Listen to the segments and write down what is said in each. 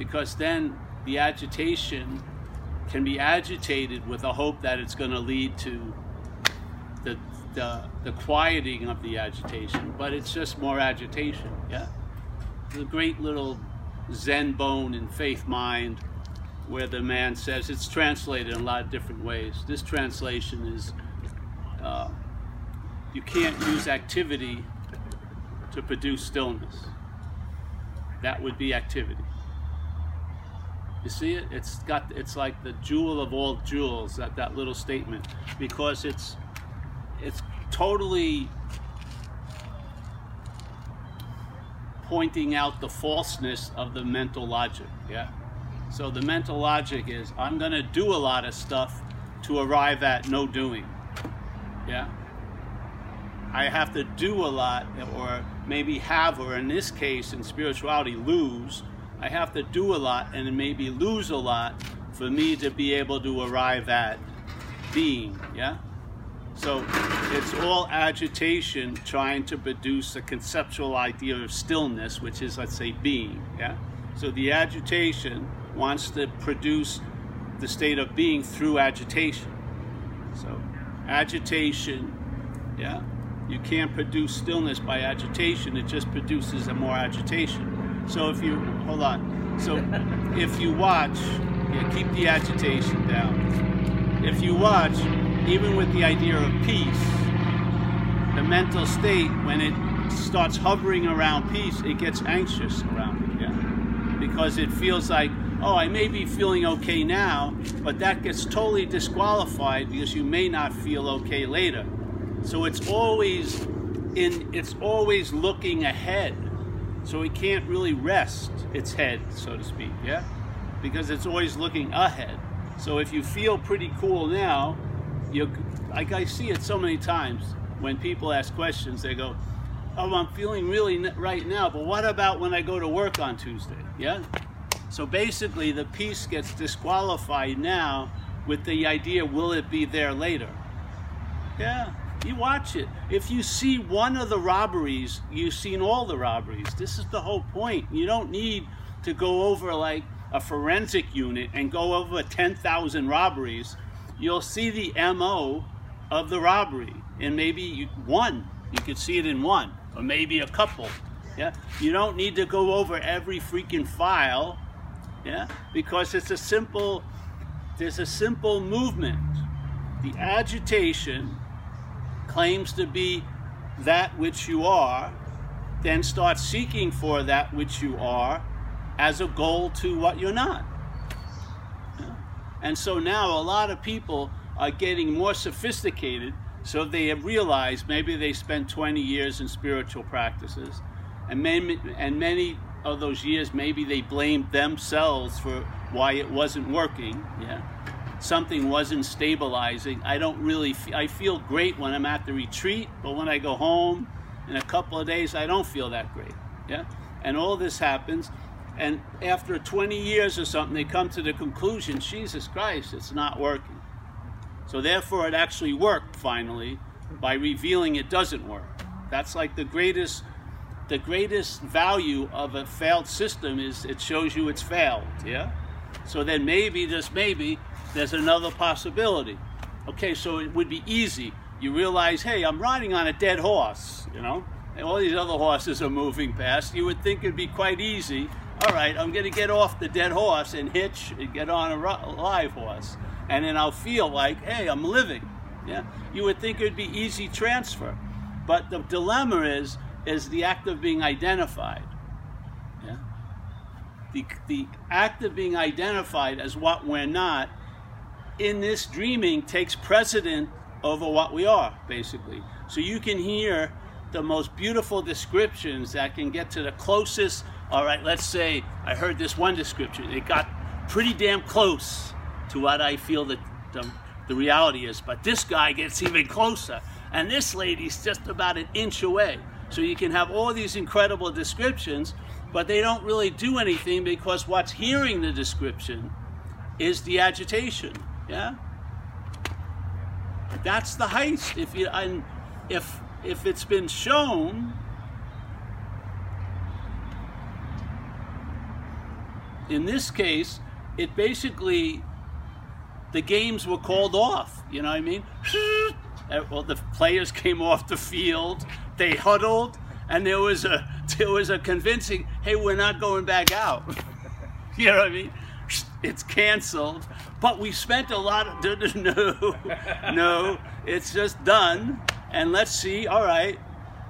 because then the agitation can be agitated with a hope that it's going to lead to the, the, the quieting of the agitation, but it's just more agitation, yeah? The great little Zen bone in Faith Mind where the man says it's translated in a lot of different ways. This translation is uh, you can't use activity to produce stillness. That would be activity. You see it? It's got it's like the jewel of all jewels, that, that little statement. Because it's it's totally pointing out the falseness of the mental logic. Yeah. So the mental logic is I'm gonna do a lot of stuff to arrive at no doing. Yeah. I have to do a lot, or maybe have, or in this case, in spirituality, lose. I have to do a lot and maybe lose a lot for me to be able to arrive at being. Yeah? So it's all agitation trying to produce a conceptual idea of stillness, which is, let's say, being. Yeah? So the agitation wants to produce the state of being through agitation. So agitation, yeah, you can't produce stillness by agitation, it just produces a more agitation. So if you, hold on, so if you watch, yeah, keep the agitation down. If you watch, even with the idea of peace, the mental state, when it starts hovering around peace, it gets anxious around it, yeah? Because it feels like, oh, I may be feeling okay now, but that gets totally disqualified because you may not feel okay later. So it's always in it's always looking ahead. So it can't really rest its head, so to speak, yeah? Because it's always looking ahead. So if you feel pretty cool now, you like I see it so many times when people ask questions, they go, "Oh, I'm feeling really right now, but what about when I go to work on Tuesday?" Yeah? So basically the peace gets disqualified now with the idea will it be there later? Yeah. You watch it. If you see one of the robberies, you've seen all the robberies. This is the whole point. You don't need to go over like a forensic unit and go over 10,000 robberies. You'll see the MO of the robbery and maybe one. You could see it in one or maybe a couple. Yeah. You don't need to go over every freaking file. Yeah. Because it's a simple, there's a simple movement. The agitation claims to be that which you are, then start seeking for that which you are as a goal to what you're not. And so now a lot of people are getting more sophisticated so they have realized maybe they spent 20 years in spiritual practices and many, and many of those years maybe they blamed themselves for why it wasn't working yeah something wasn't stabilizing. I don't really, I feel great when I'm at the retreat, but when I go home in a couple of days, I don't feel that great. Yeah? And all this happens. And after 20 years or something, they come to the conclusion, Jesus Christ, it's not working. So therefore, it actually worked finally by revealing it doesn't work. That's like the greatest, the greatest value of a failed system is it shows you it's failed. Yeah. So then maybe, just maybe, there's another possibility. Okay, so it would be easy. You realize, hey, I'm riding on a dead horse, you know, and all these other horses are moving past. You would think it'd be quite easy. All right, I'm going to get off the dead horse and hitch and get on a live horse. And then I'll feel like, hey, I'm living. Yeah, you would think it'd be easy transfer. But the dilemma is, is the act of being identified. The, the act of being identified as what we're not in this dreaming takes precedent over what we are, basically. So you can hear the most beautiful descriptions that can get to the closest. All right, let's say I heard this one description. It got pretty damn close to what I feel that the, the reality is. But this guy gets even closer. And this lady's just about an inch away. So you can have all these incredible descriptions, but they don't really do anything because what's hearing the description is the agitation. Yeah? That's the heist. If you and if if it's been shown in this case, it basically the games were called off. You know what I mean? Well, the players came off the field. They huddled, and there was a there was a convincing, "Hey, we're not going back out." you know what I mean? It's canceled. But we spent a lot of no, no. It's just done, and let's see. All right,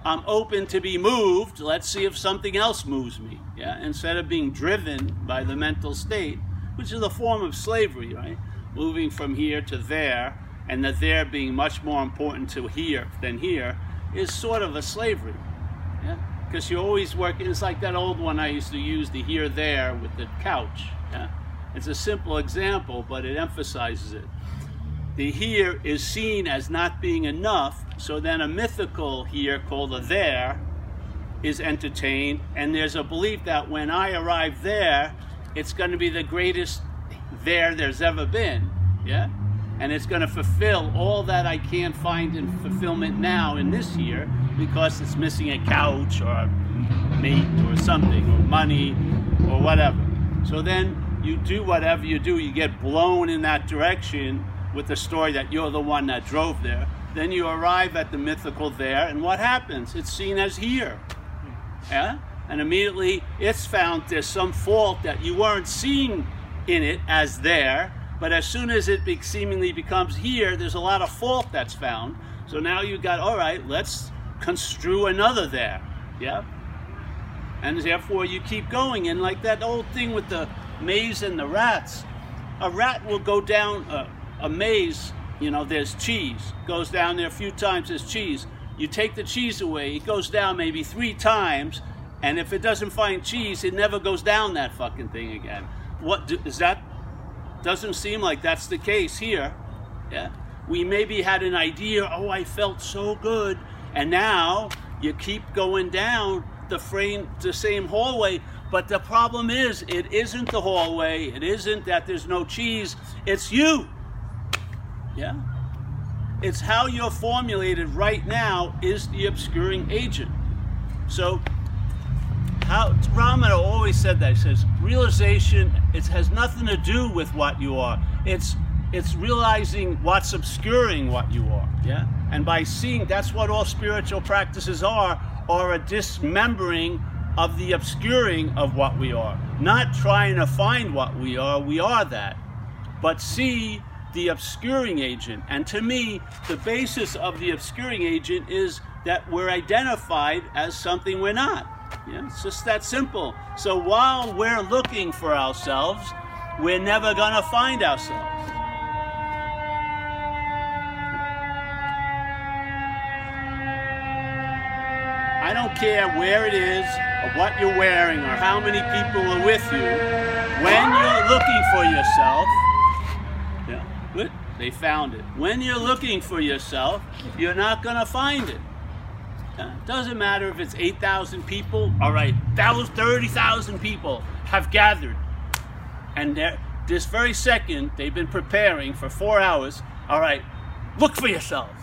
I'm open to be moved. Let's see if something else moves me. Yeah, instead of being driven by the mental state, which is a form of slavery, right? Moving from here to there, and the there being much more important to here than here, is sort of a slavery. Because you're always working. It's like that old one I used to use, the here there with the couch. Yeah, it's a simple example, but it emphasizes it. The here is seen as not being enough so then a mythical here called a there is entertained, and there's a belief that when I arrive there, it's going to be the greatest there there's ever been. Yeah? And it's going to fulfill all that I can't find in fulfillment now in this year because it's missing a couch or a mate or something or money or whatever. So then you do whatever you do, you get blown in that direction with the story that you're the one that drove there. Then you arrive at the mythical there, and what happens? It's seen as here. Yeah? And immediately it's found there's some fault that you weren't seeing in it as there, but as soon as it be seemingly becomes here, there's a lot of fault that's found. So now you've got, all right, let's construe another there. Yeah? And therefore you keep going. And like that old thing with the maze and the rats, a rat will go down a, a maze you know, there's cheese. Goes down there a few times, there's cheese. You take the cheese away, it goes down maybe three times, and if it doesn't find cheese, it never goes down that fucking thing again. What is that? Doesn't seem like that's the case here. Yeah. We maybe had an idea, oh, I felt so good, and now you keep going down the frame, the same hallway, but the problem is, it isn't the hallway. It isn't that there's no cheese. It's you. Yeah? It's how you're formulated right now is the obscuring agent. So, how Ramana always said that. He says, realization, it has nothing to do with what you are. It's it's realizing what's obscuring what you are. Yeah? And by seeing that's what all spiritual practices are, are a dismembering of the obscuring of what we are. Not trying to find what we are, we are that. But see the obscuring agent. And to me, the basis of the obscuring agent is that we're identified as something we're not. Yeah, it's just that simple. So while we're looking for ourselves, we're never going to find ourselves. I don't care where it is, or what you're wearing, or how many people are with you. When you're looking for yourself, Good. They found it. When you're looking for yourself, you're not going to find it. It doesn't matter if it's 8,000 people. All right, that was 30,000 people have gathered. And this very second, they've been preparing for four hours. All right, look for yourselves.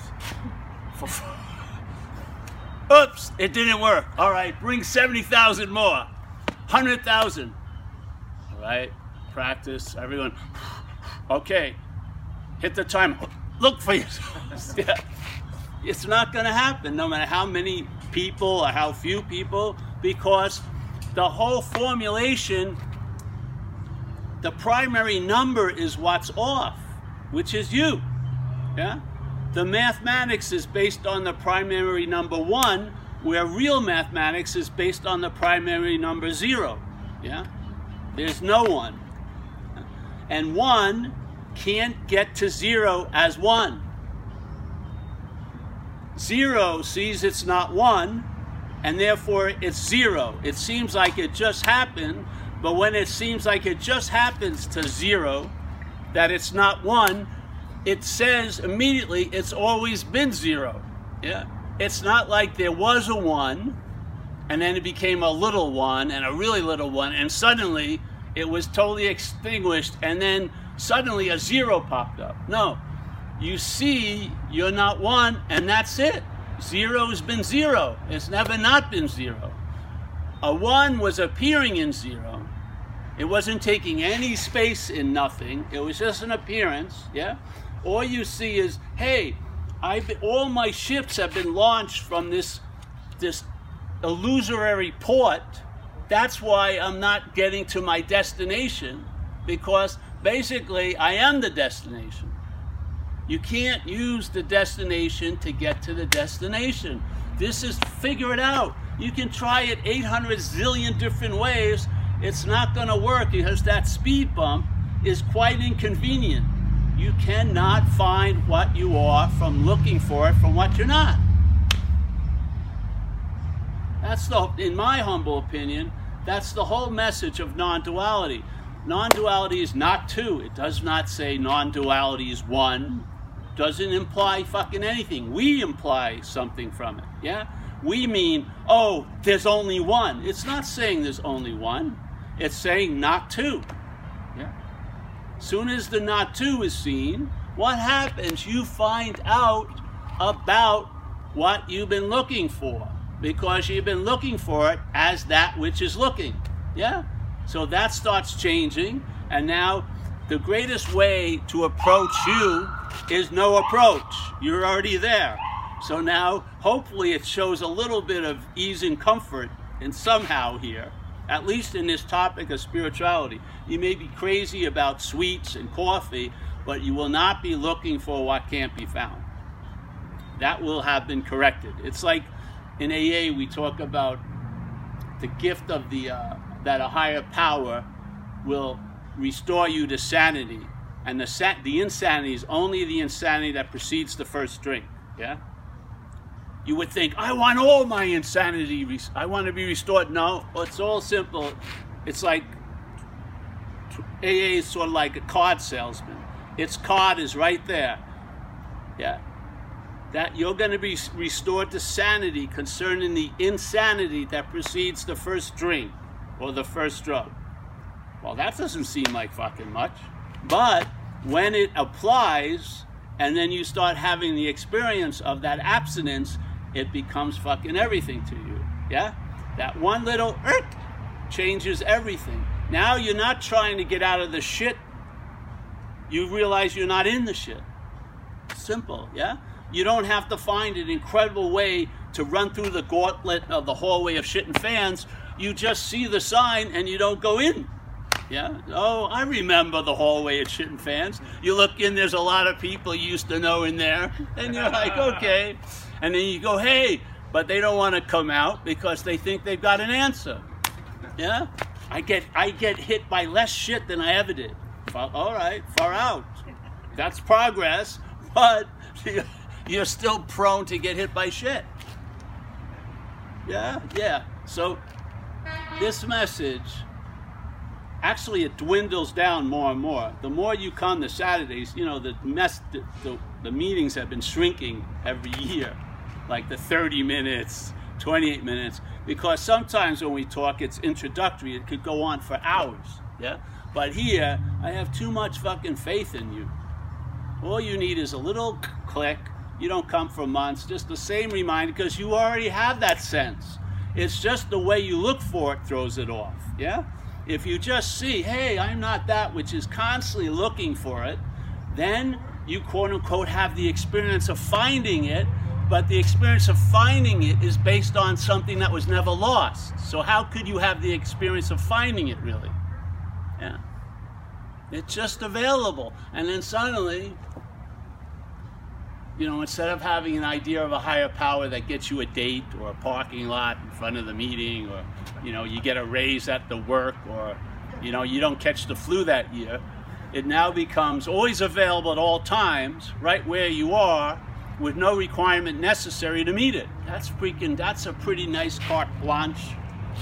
Oops, it didn't work. All right, bring 70,000 more. 100,000. All right, practice, everyone. Okay, hit the time, look for yourself. yeah. It's not going to happen, no matter how many people or how few people, because the whole formulation, the primary number is what's off, which is you. Yeah? The mathematics is based on the primary number one, where real mathematics is based on the primary number zero. Yeah? There's no one. And one can't get to zero as one. Zero sees it's not one, and therefore it's zero. It seems like it just happened, but when it seems like it just happens to zero, that it's not one, it says immediately it's always been zero. Yeah. It's not like there was a one, and then it became a little one and a really little one, and suddenly it was totally extinguished, and then suddenly a zero popped up. No, you see you're not one, and that's it. Zero has been zero. It's never not been zero. A one was appearing in zero, It wasn't taking any space in nothing. It was just an appearance, yeah? All you see is, hey, I've all my ships have been launched from this this illusory port. That's why I'm not getting to my destination because basically I am the destination. You can't use the destination to get to the destination. This is figure it out. You can try it 800 zillion different ways. It's not going to work because that speed bump is quite inconvenient. You cannot find what you are from looking for it from what you're not. That's the, in my humble opinion, that's the whole message of non-duality. Non-duality is not two. It does not say non-duality is one. Doesn't imply fucking anything. We imply something from it. Yeah? We mean, oh, there's only one. It's not saying there's only one. It's saying not two. Soon as the not two is seen, what happens? You find out about what you've been looking for because you've been looking for it as that which is looking. Yeah? So that starts changing, and now the greatest way to approach you is no approach. You're already there. So now, hopefully, it shows a little bit of ease and comfort and somehow here, at least in this topic of spirituality. You may be crazy about sweets and coffee, but you will not be looking for what can't be found. That will have been corrected. It's like in AA we talk about the gift of the uh, that a higher power will restore you to sanity, and the the insanity is only the insanity that precedes the first drink. Yeah. You would think, I want all my insanity. I want to be restored. No, it's all simple. It's like AA is sort of like a card salesman. Its card is right there. Yeah that you're going to be restored to sanity concerning the insanity that precedes the first drink or the first drug. Well, that doesn't seem like fucking much. But when it applies and then you start having the experience of that abstinence, it becomes fucking everything to you. Yeah? That one little irk changes everything. Now you're not trying to get out of the shit. You realize you're not in the shit. Simple, yeah? You don't have to find an incredible way to run through the gauntlet of the hallway of shit and fans. You just see the sign and you don't go in. Yeah. Oh, I remember the hallway of shit and fans. You look in, there's a lot of people you used to know in there, and you're like, okay. And then you go, hey, but they don't want to come out because they think they've got an answer. Yeah. I get I get hit by less shit than I ever did. All right, far out. That's progress, but you're still prone to get hit by shit. Yeah, yeah. So this message, actually it dwindles down more and more. The more you come to Saturdays, you know, the mess, the, the, the meetings have been shrinking every year. Like the 30 minutes, 28 minutes, because sometimes when we talk, it's introductory. It could go on for hours, yeah? But here, I have too much fucking faith in you. All you need is a little click, you don't come for months, just the same reminder because you already have that sense. It's just the way you look for it throws it off. Yeah? If you just see, hey, I'm not that which is constantly looking for it, then you quote unquote have the experience of finding it, but the experience of finding it is based on something that was never lost. So how could you have the experience of finding it really? Yeah. It's just available. And then suddenly you know, instead of having an idea of a higher power that gets you a date or a parking lot in front of the meeting or, you know, you get a raise at the work or, you know, you don't catch the flu that year, it now becomes always available at all times, right where you are, with no requirement necessary to meet it. That's freaking, that's a pretty nice carte blanche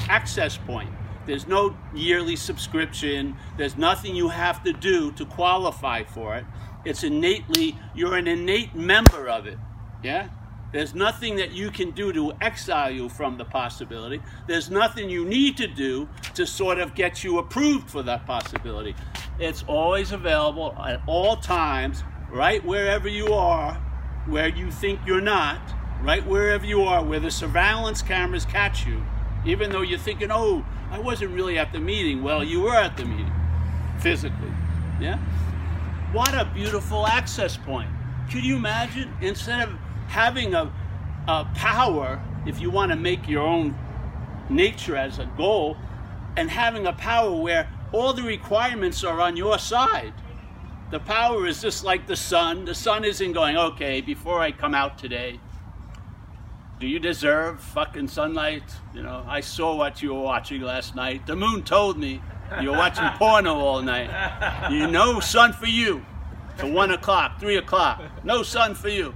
access point. There's no yearly subscription. There's nothing you have to do to qualify for it. It's innately, you're an innate member of it. Yeah? There's nothing that you can do to exile you from the possibility. There's nothing you need to do to sort of get you approved for that possibility. It's always available at all times, right wherever you are, where you think you're not, right wherever you are, where the surveillance cameras catch you. Even though you're thinking, oh, I wasn't really at the meeting. Well, you were at the meeting, physically. Yeah? What a beautiful access point. Could you imagine? Instead of having a, a power, if you want to make your own nature as a goal, and having a power where all the requirements are on your side. The power is just like the sun. The sun isn't going, okay, before I come out today, do you deserve fucking sunlight? You know, I saw what you were watching last night. The moon told me you were watching porno all night. You know, sun for you. To one o'clock, three o'clock. No sun for you.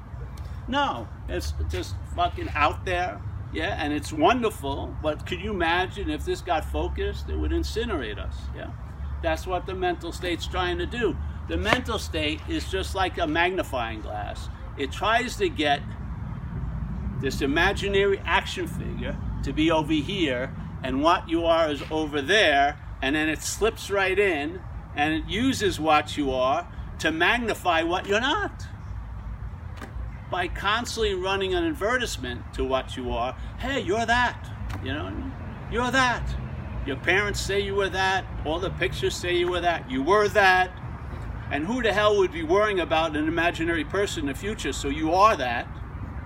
No, it's just fucking out there. Yeah, and it's wonderful, but could you imagine if this got focused, it would incinerate us. Yeah, that's what the mental state's trying to do. The mental state is just like a magnifying glass. It tries to get this imaginary action figure to be over here, and what you are is over there, and then it slips right in, and it uses what you are to magnify what you're not by constantly running an advertisement to what you are. Hey, you're that. You know, you're that. Your parents say you were that. All the pictures say you were that. You were that. And who the hell would be worrying about an imaginary person in the future? So you are that.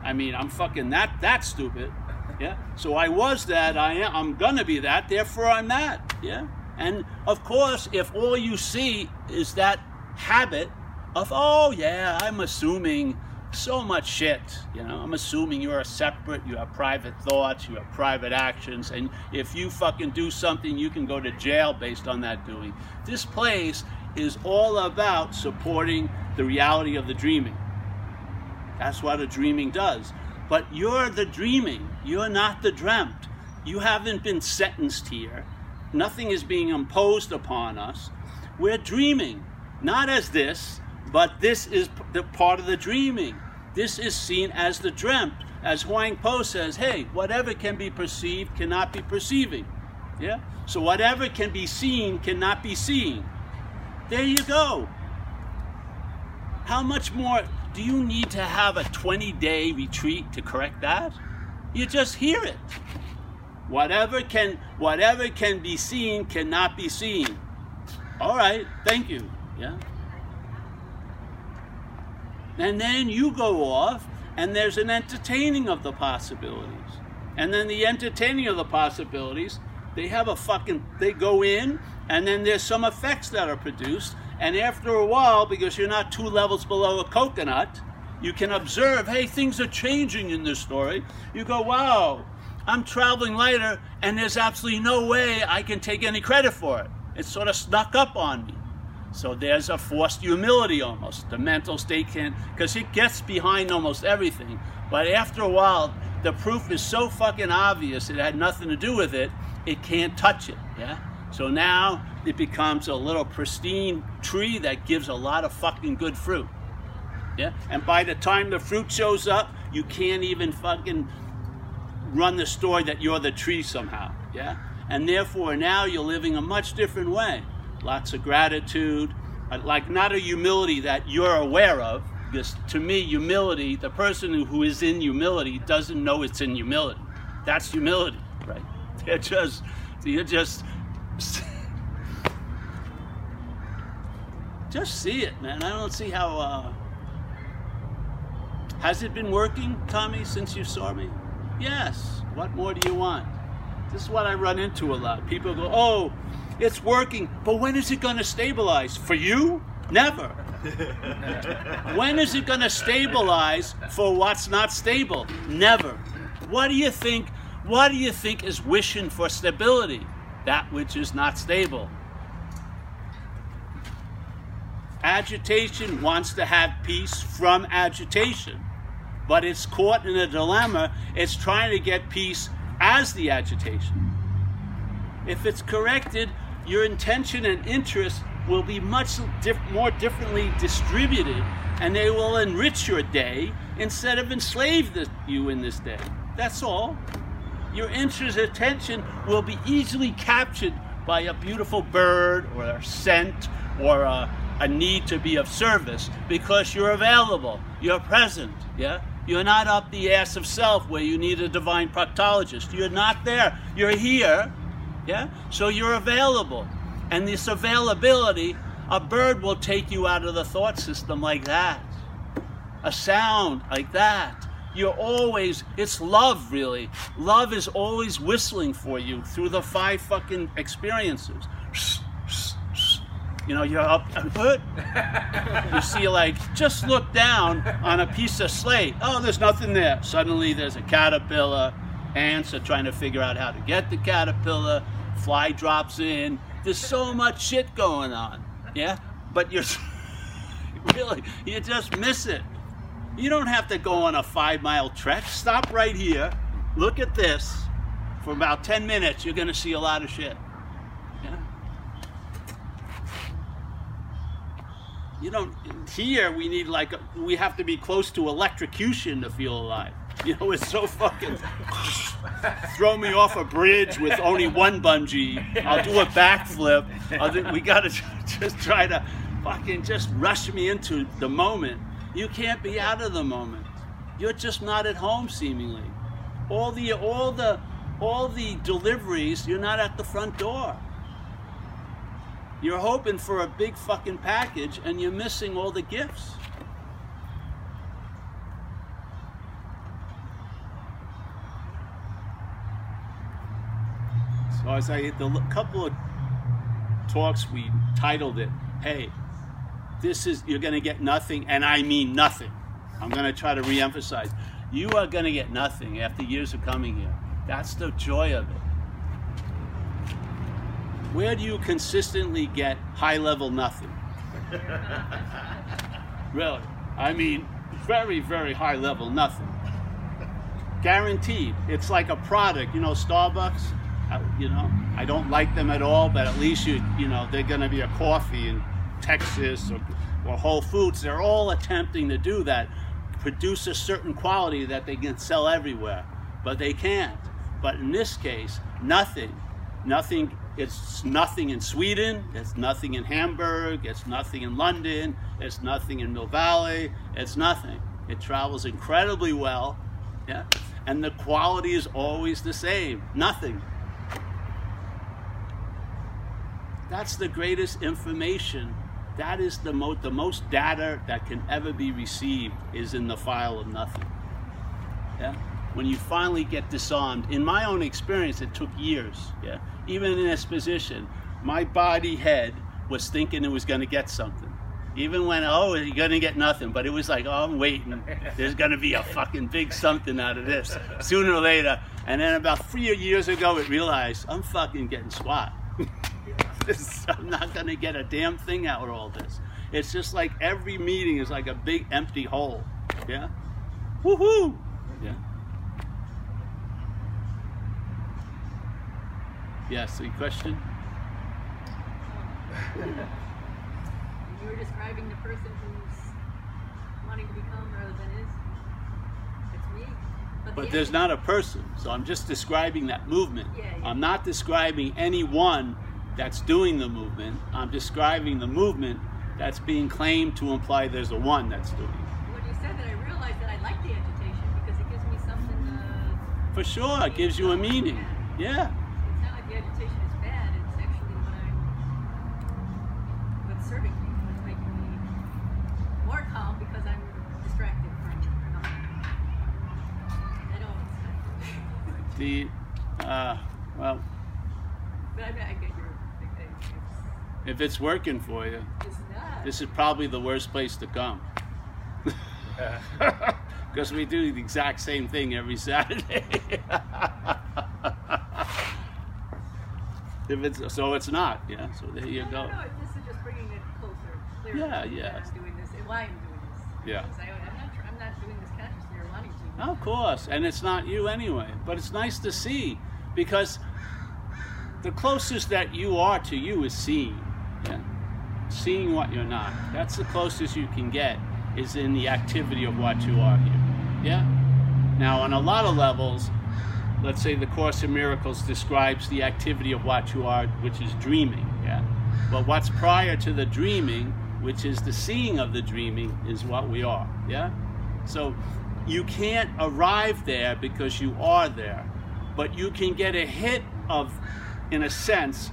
I mean, I'm fucking that that stupid. Yeah. So I was that. I am. I'm gonna be that. Therefore, I'm that. Yeah. And of course, if all you see is that habit of, oh yeah, I'm assuming so much shit. You know, I'm assuming you're separate, you have private thoughts, you have private actions, and if you fucking do something, you can go to jail based on that doing. This place is all about supporting the reality of the dreaming. That's what a dreaming does. But you're the dreaming, you're not the dreamt. You haven't been sentenced here. Nothing is being imposed upon us. We're dreaming, not as this, but this is the part of the dreaming. This is seen as the dreamt. As Huang Po says, hey, whatever can be perceived cannot be perceiving. Yeah? So whatever can be seen cannot be seen. There you go. How much more do you need to have a 20 day retreat to correct that? You just hear it. Whatever can whatever can be seen cannot be seen. All right, thank you. Yeah. And then you go off and there's an entertaining of the possibilities. And then the entertaining of the possibilities, they have a fucking, they go in and then there's some effects that are produced. And after a while, because you're not two levels below a coconut, you can observe, hey, things are changing in this story. You go, wow, I'm traveling lighter and there's absolutely no way I can take any credit for it. It sort of snuck up on me. So there's a forced humility almost. The mental state can, because it gets behind almost everything. But after a while, the proof is so fucking obvious it had nothing to do with it, it can't touch it. Yeah? So now it becomes a little pristine tree that gives a lot of fucking good fruit. Yeah? And by the time the fruit shows up, you can't even fucking run the story that you're the tree somehow. Yeah? And therefore now you're living a much different way lots of gratitude, like not a humility that you're aware of. Because to me, humility, the person who is in humility doesn't know it's in humility. That's humility, right? They're just, you're just, just see it, man. I don't see how. Uh, has it been working, Tommy, since you saw me? Yes. What more do you want? This is what I run into a lot. People go, oh, it's working, but when is it going to stabilize? For you? Never. when is it going to stabilize for what's not stable? Never. What do you think? What do you think is wishing for stability? That which is not stable. Agitation wants to have peace from agitation, but it's caught in a dilemma. It's trying to get peace as the agitation. If it's corrected, your intention and interest will be much diff more differently distributed and they will enrich your day instead of enslave the, you in this day. That's all. Your interest attention will be easily captured by a beautiful bird or a scent or a, a need to be of service because you're available, you're present, yeah? You're not up the ass of self where you need a divine proctologist. You're not there. You're here. Yeah? So you're available. And this availability, a bird will take you out of the thought system like that. A sound like that. You're always, it's love really. Love is always whistling for you through the five fucking experiences. You know, you're up, and good. you see like, just look down on a piece of slate. Oh, there's nothing there. Suddenly there's a caterpillar. Ants are trying to figure out how to get the caterpillar. Fly drops in. There's so much shit going on. Yeah? But you're, really, you just miss it. You don't have to go on a five mile trek. Stop right here. Look at this. For about 10 minutes, you're going to see a lot of shit. you don't here we need like a, we have to be close to electrocution to feel alive you know it's so fucking throw me off a bridge with only one bungee. I'll do a backflip. Do, we gotta just try to fucking just rush me into the moment. You can't be out of the moment. You're just not at home seemingly. All the all the all the deliveries you're not at the front door. You're hoping for a big fucking package and you're missing all the gifts. So as I the couple of talks we titled it, "Hey, this is you're going to get nothing and I mean nothing." I'm going to try to re-emphasize. You are going to get nothing after years of coming here. That's the joy of it where do you consistently get high level nothing? really. I mean, very, very high level nothing. Guaranteed. It's like a product. You know, Starbucks, you know, I don't like them at all, but at least you, you know, they're going to be a coffee in Texas or, or Whole Foods. They're all attempting to do that, produce a certain quality that they can sell everywhere, but they can't. But in this case, nothing, nothing it's nothing in Sweden, it's nothing in Hamburg, it's nothing in London, it's nothing in Mill Valley, it's nothing. It travels incredibly well, yeah, and the quality is always the same, nothing. That's the greatest information. That is the, the most data that can ever be received is in the file of nothing. Yeah? When you finally get disarmed, in my own experience, it took years. Yeah? even in this position, my body head was thinking it was going to get something. Even when, oh, you're going to get nothing. But it was like, oh, I'm waiting. There's going to be a fucking big something out of this sooner or later. And then about three years ago, it realized I'm fucking getting swat. I'm not going to get a damn thing out of all this. It's just like every meeting is like a big empty hole. Yeah? Woohoo! Yeah. Yes, a question? you were describing the person who's wanting to become rather than is. It's me. But, but the there's not a person, so I'm just describing that movement. Yeah, yeah. I'm not describing anyone that's doing the movement. I'm describing the movement that's being claimed to imply there's a one that's doing it. When you said that, I realized that I like the agitation because it gives me something to... For sure, it gives you a meaning. Yeah. It's not like the agitation is bad, it's actually what I'm, what's serving me, what's making me more calm because I'm distracted from another. I know it's The, uh, well, but I, I get your, it's, if it's working for you, it's not. this is probably the worst place to come. Because we do the exact same thing every Saturday. if it's so, it's not. Yeah. So there you no, go. No, no, this is just bringing it closer, clearer. Yeah, that yeah. I'm doing this and why I'm doing this. Yeah. I, I'm not, I'm not doing this consciously or wanting to. Of course, and it's not you anyway. But it's nice to see because the closest that you are to you is seeing. Yeah. Seeing what you're not. That's the closest you can get is in the activity of what you are here. Yeah? Now, on a lot of levels, let's say the Course in Miracles describes the activity of what you are, which is dreaming. Yeah? But what's prior to the dreaming, which is the seeing of the dreaming, is what we are. Yeah? So you can't arrive there because you are there, but you can get a hit of, in a sense,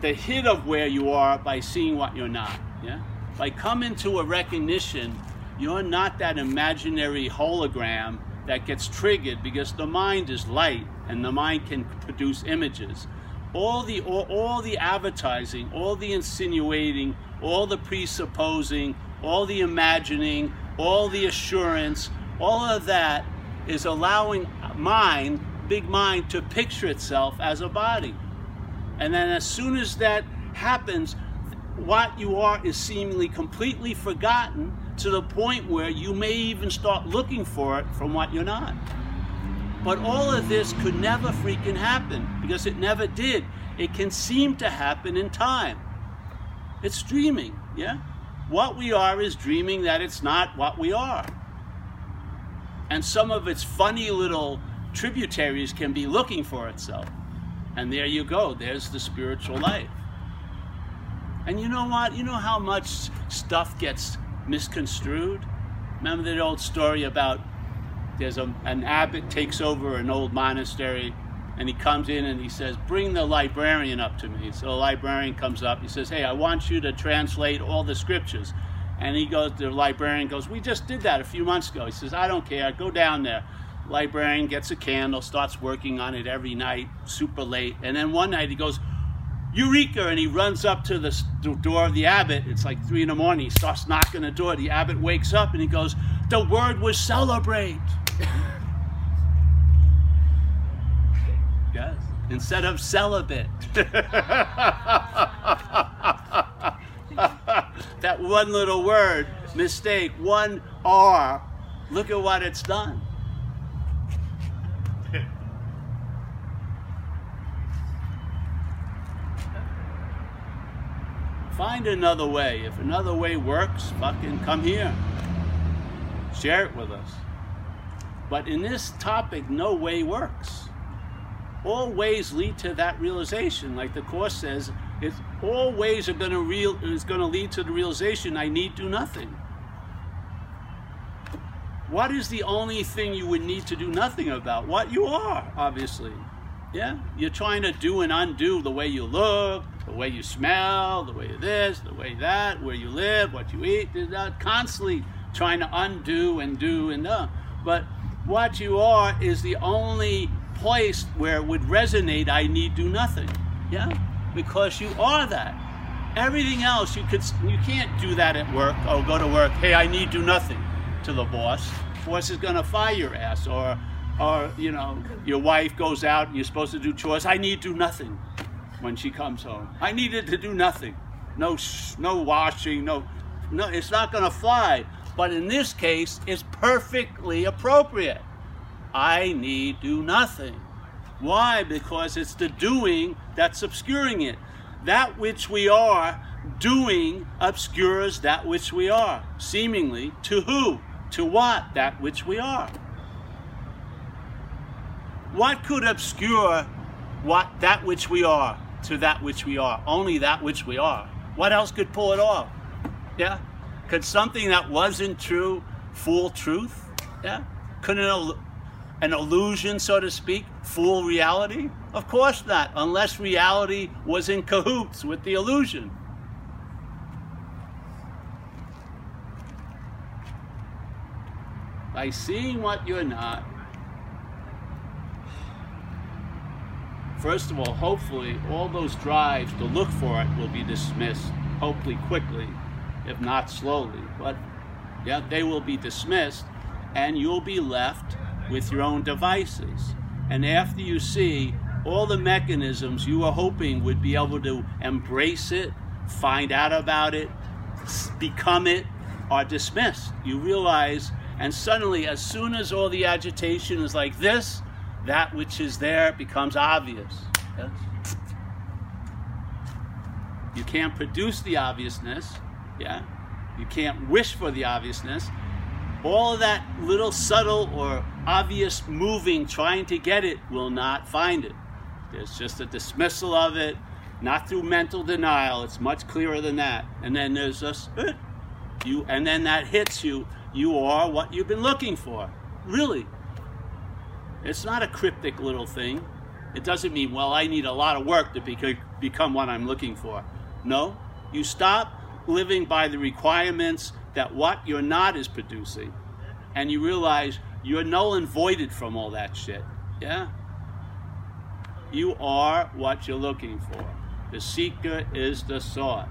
the hit of where you are by seeing what you're not. Yeah, by coming to a recognition, you're not that imaginary hologram that gets triggered because the mind is light and the mind can produce images. All the all, all the advertising, all the insinuating, all the presupposing, all the imagining, all the assurance, all of that is allowing mind, big mind, to picture itself as a body. And then as soon as that happens, what you are is seemingly completely forgotten to the point where you may even start looking for it from what you're not. But all of this could never freaking happen because it never did. It can seem to happen in time. It's dreaming, yeah? What we are is dreaming that it's not what we are. And some of its funny little tributaries can be looking for itself. And there you go, there's the spiritual life. And you know what? You know how much stuff gets misconstrued? Remember that old story about there's a, an abbot takes over an old monastery and he comes in and he says, Bring the librarian up to me. So the librarian comes up. He says, Hey, I want you to translate all the scriptures. And he goes, the librarian goes, We just did that a few months ago. He says, I don't care. Go down there. Librarian gets a candle, starts working on it every night, super late. And then one night he goes, Eureka! And he runs up to the door of the abbot. It's like three in the morning. He starts knocking the door. The abbot wakes up and he goes, The word was celebrate. yes. Instead of celibate. that one little word, mistake, one R, look at what it's done. Find another way. If another way works, fucking come here. Share it with us. But in this topic, no way works. All ways lead to that realization. Like the Course says, it's, all ways are going to real is going to lead to the realization I need do nothing. What is the only thing you would need to do nothing about? What you are, obviously. Yeah? You're trying to do and undo the way you look, the way you smell, the way this, the way that, where you live, what you eat. Not constantly trying to undo and do and do. But what you are is the only place where it would resonate, I need do nothing. Yeah? Because you are that. Everything else you could you can't do that at work or go to work, hey, I need do nothing to the boss. Boss is gonna fire your ass or or you know, your wife goes out and you're supposed to do chores, I need do nothing when she comes home. I needed to do nothing. No no washing, no no it's not gonna fly. But in this case, it's perfectly appropriate. I need do nothing. Why? Because it's the doing that's obscuring it. That which we are doing obscures that which we are. Seemingly, to who? To what? That which we are. What could obscure what that which we are to that which we are? Only that which we are. What else could pull it off? Yeah? Could something that wasn't true fool truth? Yeah? Could an, an illusion, so to speak, fool reality? Of course not, unless reality was in cahoots with the illusion. By seeing what you're not, first of all, hopefully, all those drives to look for it will be dismissed, hopefully quickly if not slowly. But yeah, they will be dismissed, and you'll be left with your own devices. And after you see all the mechanisms you were hoping would be able to embrace it, find out about it, become it, are dismissed. You realize, and suddenly, as soon as all the agitation is like this, that which is there becomes obvious. Yes? You can't produce the obviousness, yeah? You can't wish for the obviousness. All of that little subtle or obvious moving trying to get it will not find it. There's just a dismissal of it, not through mental denial. It's much clearer than that. And then there's just eh, you and then that hits you. You are what you've been looking for. Really. It's not a cryptic little thing. It doesn't mean, well, I need a lot of work to be- become what I'm looking for. No, you stop living by the requirements that what you're not is producing, and you realize you're null and voided from all that shit. Yeah? You are what you're looking for. The seeker is the sought.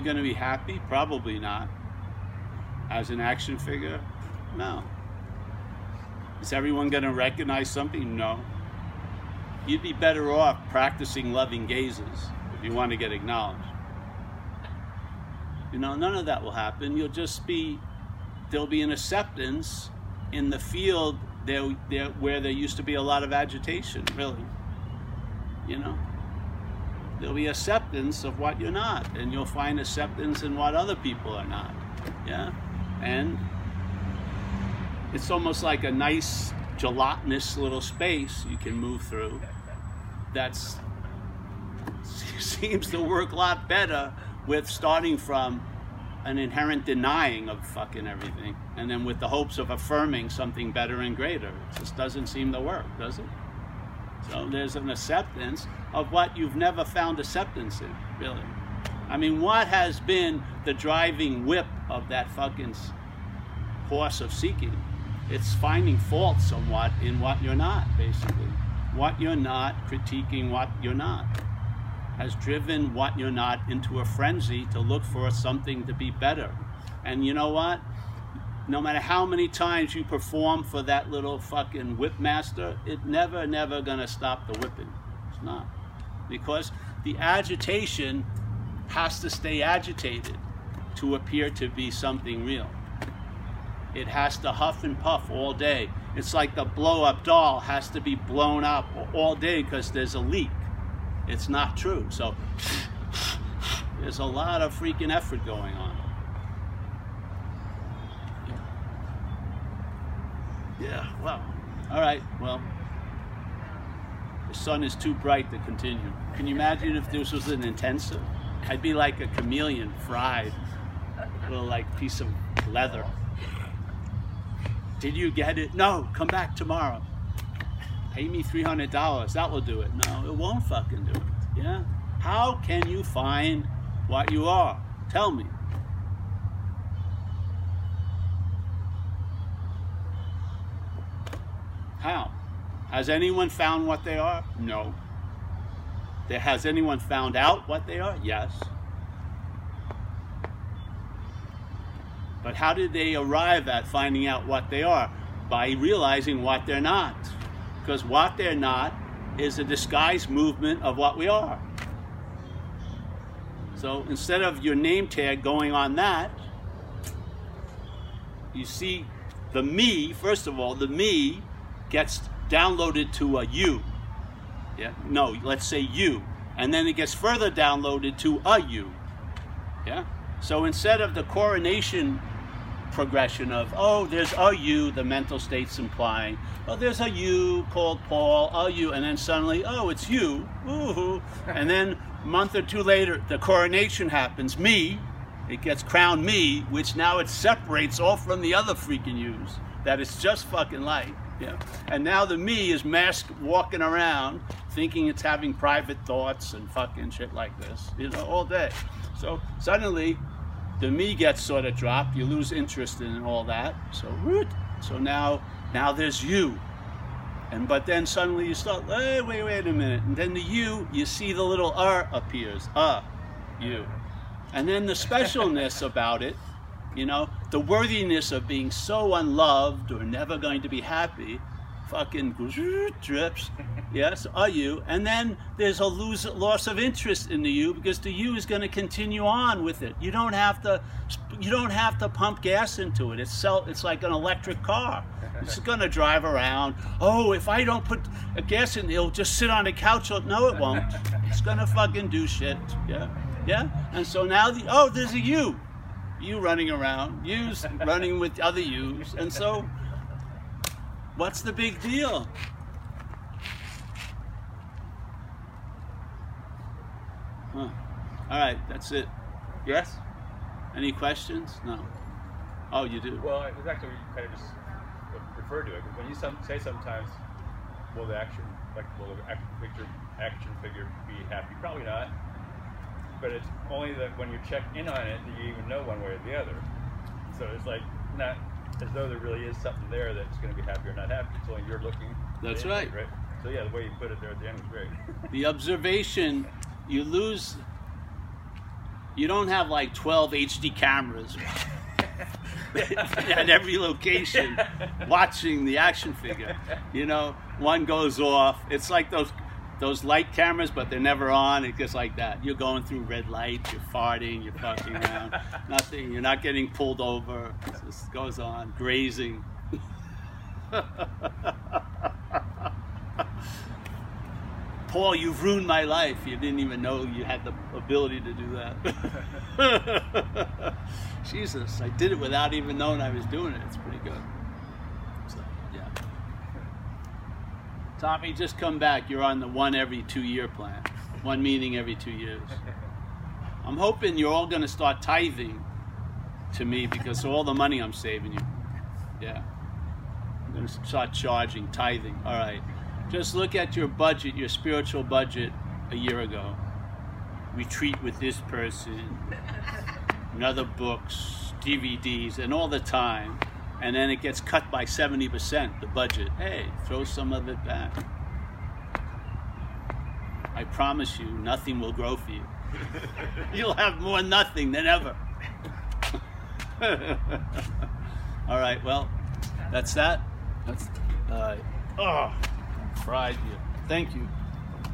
Going to be happy? Probably not. As an action figure? No. Is everyone going to recognize something? No. You'd be better off practicing loving gazes if you want to get acknowledged. You know, none of that will happen. You'll just be, there'll be an acceptance in the field there, there where there used to be a lot of agitation, really. You know? There'll be acceptance of what you're not, and you'll find acceptance in what other people are not. Yeah? And it's almost like a nice gelatinous little space you can move through that's seems to work a lot better with starting from an inherent denying of fucking everything and then with the hopes of affirming something better and greater it just doesn't seem to work does it so there's an acceptance of what you've never found acceptance in really i mean what has been the driving whip of that fucking horse of seeking it's finding fault somewhat in what you're not, basically. What you're not, critiquing what you're not, has driven what you're not into a frenzy to look for something to be better. And you know what? No matter how many times you perform for that little fucking whip master, it never, never gonna stop the whipping. It's not. Because the agitation has to stay agitated to appear to be something real. It has to huff and puff all day. It's like the blow up doll has to be blown up all day because there's a leak. It's not true. So there's a lot of freaking effort going on. Yeah, well, all right, well, the sun is too bright to continue. Can you imagine if this was an intensive? I'd be like a chameleon fried, little like piece of leather. Did you get it? No, come back tomorrow. Pay me $300. That will do it. No, it won't fucking do it. Yeah? How can you find what you are? Tell me. How? Has anyone found what they are? No. Has anyone found out what they are? Yes. But how did they arrive at finding out what they are? By realizing what they're not. Because what they're not is a disguised movement of what we are. So instead of your name tag going on that, you see the me, first of all, the me gets downloaded to a you. Yeah? No, let's say you. And then it gets further downloaded to a you. Yeah? So instead of the coronation progression of, oh, there's a you, the mental state's implying. Oh, there's a you called Paul, a you, and then suddenly, oh, it's you, woohoo. And then a month or two later, the coronation happens, me, it gets crowned me, which now it separates off from the other freaking yous that it's just fucking like. Yeah. And now the me is masked walking around thinking it's having private thoughts and fucking shit like this, you know, all day. So suddenly the me gets sort of dropped. You lose interest in all that. So so now now there's you. And but then suddenly you start, hey, wait, wait a minute. And then the you, you see the little R appears. Uh, you. And then the specialness about it, you know, the worthiness of being so unloved or never going to be happy, fucking drips. Yes, are you? And then there's a lose, loss of interest in the you because the you is going to continue on with it. You don't have to, you don't have to pump gas into it. It's so, it's like an electric car. It's going to drive around. Oh, if I don't put a gas in, it'll just sit on the couch. No, it won't. It's going to fucking do shit. Yeah, yeah. And so now the oh, there's a you, you running around, yous running with other yous, and so What's the big deal? Huh. All right, that's it. Yes? Any questions? No. Oh, you do? Well, it's actually you kind of just refer to it when you some, say sometimes, will the action like will the action picture action figure be happy? Probably not. But it's only that when you check in on it that you even know one way or the other. So it's like not as though there really is something there that's going to be happy or not happy. It's only you're looking. That's right. Right. So yeah, the way you put it there at the end was great. the observation, you lose. You don't have like 12 HD cameras at every location watching the action figure. You know, one goes off. It's like those those light cameras, but they're never on. It's just like that. You're going through red lights, you're farting, you're fucking around. Nothing. You're not getting pulled over. It just goes on. Grazing. Paul, you've ruined my life. You didn't even know you had the ability to do that. Jesus, I did it without even knowing I was doing it. It's pretty good. So, yeah. Tommy, just come back. You're on the one every two year plan, one meeting every two years. I'm hoping you're all going to start tithing to me because all the money I'm saving you. Yeah. I'm going to start charging, tithing. All right. Just look at your budget, your spiritual budget a year ago. Retreat with this person, another books, DVDs, and all the time. And then it gets cut by 70%, the budget. Hey, throw some of it back. I promise you, nothing will grow for you. You'll have more nothing than ever. all right, well, that's that. That's, uh, oh fried you. Thank you.